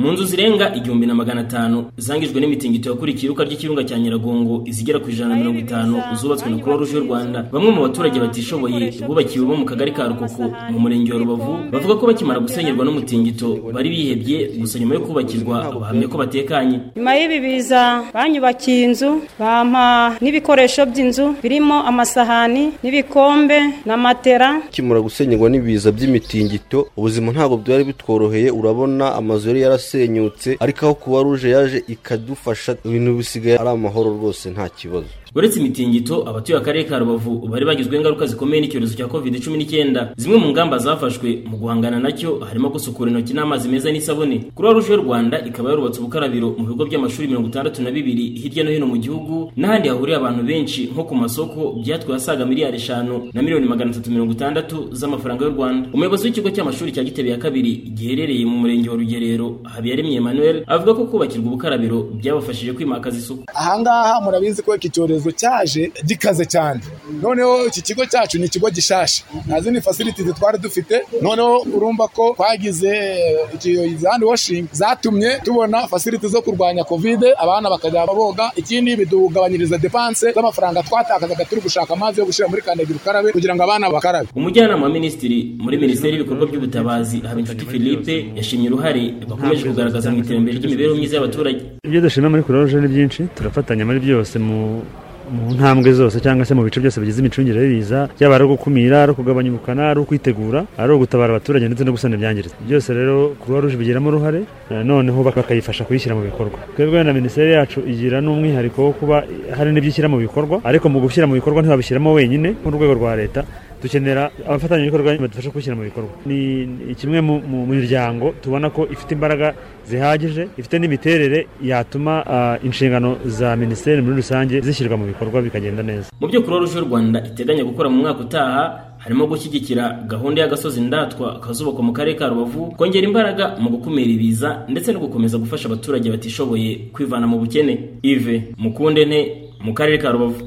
mu nzu zirenga igihumbi na magana atanu zangijwe n'imitingito yakurikiye iruka ry'ikirunga cya nyiragongo izigera ku ijana na mirongo itanu zubatswe na croix rouge y'u rwanda. Bamwe mu baturage batishoboye bubakiwe bo mu kagari ka rukoko mu murenge wa rubavu bavuga ko bakimara gusenyerwa n'umutingito bari bihebye gusa nyuma yo kubakirwa bahamya ko batekanye. Nyuma y'ibi biza banyubakiye inzu bampa n'ibikoresho by'inzu birimo amasahani n'ibikombe na matera. Kimura gusenyerwa n'ibiza by'imitingito ubuzima ntabwo byari bitworoheye urabona amazu yari yarasenyutse ariko aho kuba ruje yaje ikadufasha ibintu bisigaye ari amahoro rwose nta kibazo. Uretse imitingito abatuye akarere ka rubavu bari bagizweho ingaruka zikomeye n'icyorezo cya covid cumi n'icyenda. Zimwe mu ngamba zafashwe mu guhangana na cyo harimo gusukura intoki n'amazi meza n'isabune. Croix rouge y'u rwanda ikaba yarubatse ubukarabiro mu bigo by'amashuri mirongo itandatu na bibiri hirya no hino mu gihugu n'ahandi hahuriye abantu benshi nko ku masoko byatwaye asaga miliyari eshanu na miliyoni magana atatu mirongo itandatu z'amafaranga y'u rwanda. Umuyobozi w'ikigo cy'amashuri cya gitebe ya kabiri giherereye mu murenge wa rugerero habiyaremye emmanuel avuga ko kubakirwa ubukarabiro byabafashije kwimakaza isuku. Ahangaha murabizi ko iki cyorezo cyaje gikaze cyane. Noneho iki kigo cyacu ni ikigo gishasha nta zindi fasiliti twari dufite. Noneho urumva ko twagize handi washingi zatumye tubona fasiliti zo kurwanya kovide abana bakajya boga. Ikindi bidugabanyiriza depanse z'amafaranga twatakazaga turi gushaka amazi yo gushyira muri kandagira ukarabe kugira ngo abana bakarabe. Umujyanama wa minisitiri muri minisiteri y'ibikorwa by'ubutabazi habinshuti philippe yashimye uruhare bakomeje kugaragaza mu iterambere ry'imibereho myiza y'abaturage. Ibyo dushima muri kuroje ni byinshi turafatanya muri byose mu mu ntambwe zose cyangwa se mu bice byose bigize imicungire y'ibiza yaba ari ugukumira ari ukugabanya ubukana ari ukwitegura ari ugutabara abaturage ndetse no gusana ibyangiritse. Byose rero croix rouge bigiramo uruhare noneho bakayifasha kuyishyira mu bikorwa. Twebwe na minisiteri yacu igira n'umwihariko wo kuba hari n'ibyo ishyira mu bikorwa ariko mu gushyira mu bikorwa ntibabishyiramo wenyine nk'urwego rwa leta dukenera abafatanyabikorwa badufasha kubishyira mu bikorwa. Ni kimwe mu miryango tubona ko ifite imbaraga zihagije ifite n'imiterere yatuma inshingano za minisiteri muri rusange zishyirwa mu bikorwa bikagenda neza. Mu byo rouge y'u rwanda iteganya gukora mu mwaka utaha harimo gushyigikira gahunda y'agasozi ndatwa kazubakwa mu karere ka rubavu kongera imbaraga mu gukumira ibiza ndetse no gukomeza gufasha abaturage batishoboye kwivana mu bukene. Ive mukundene mu karere ka rubavu.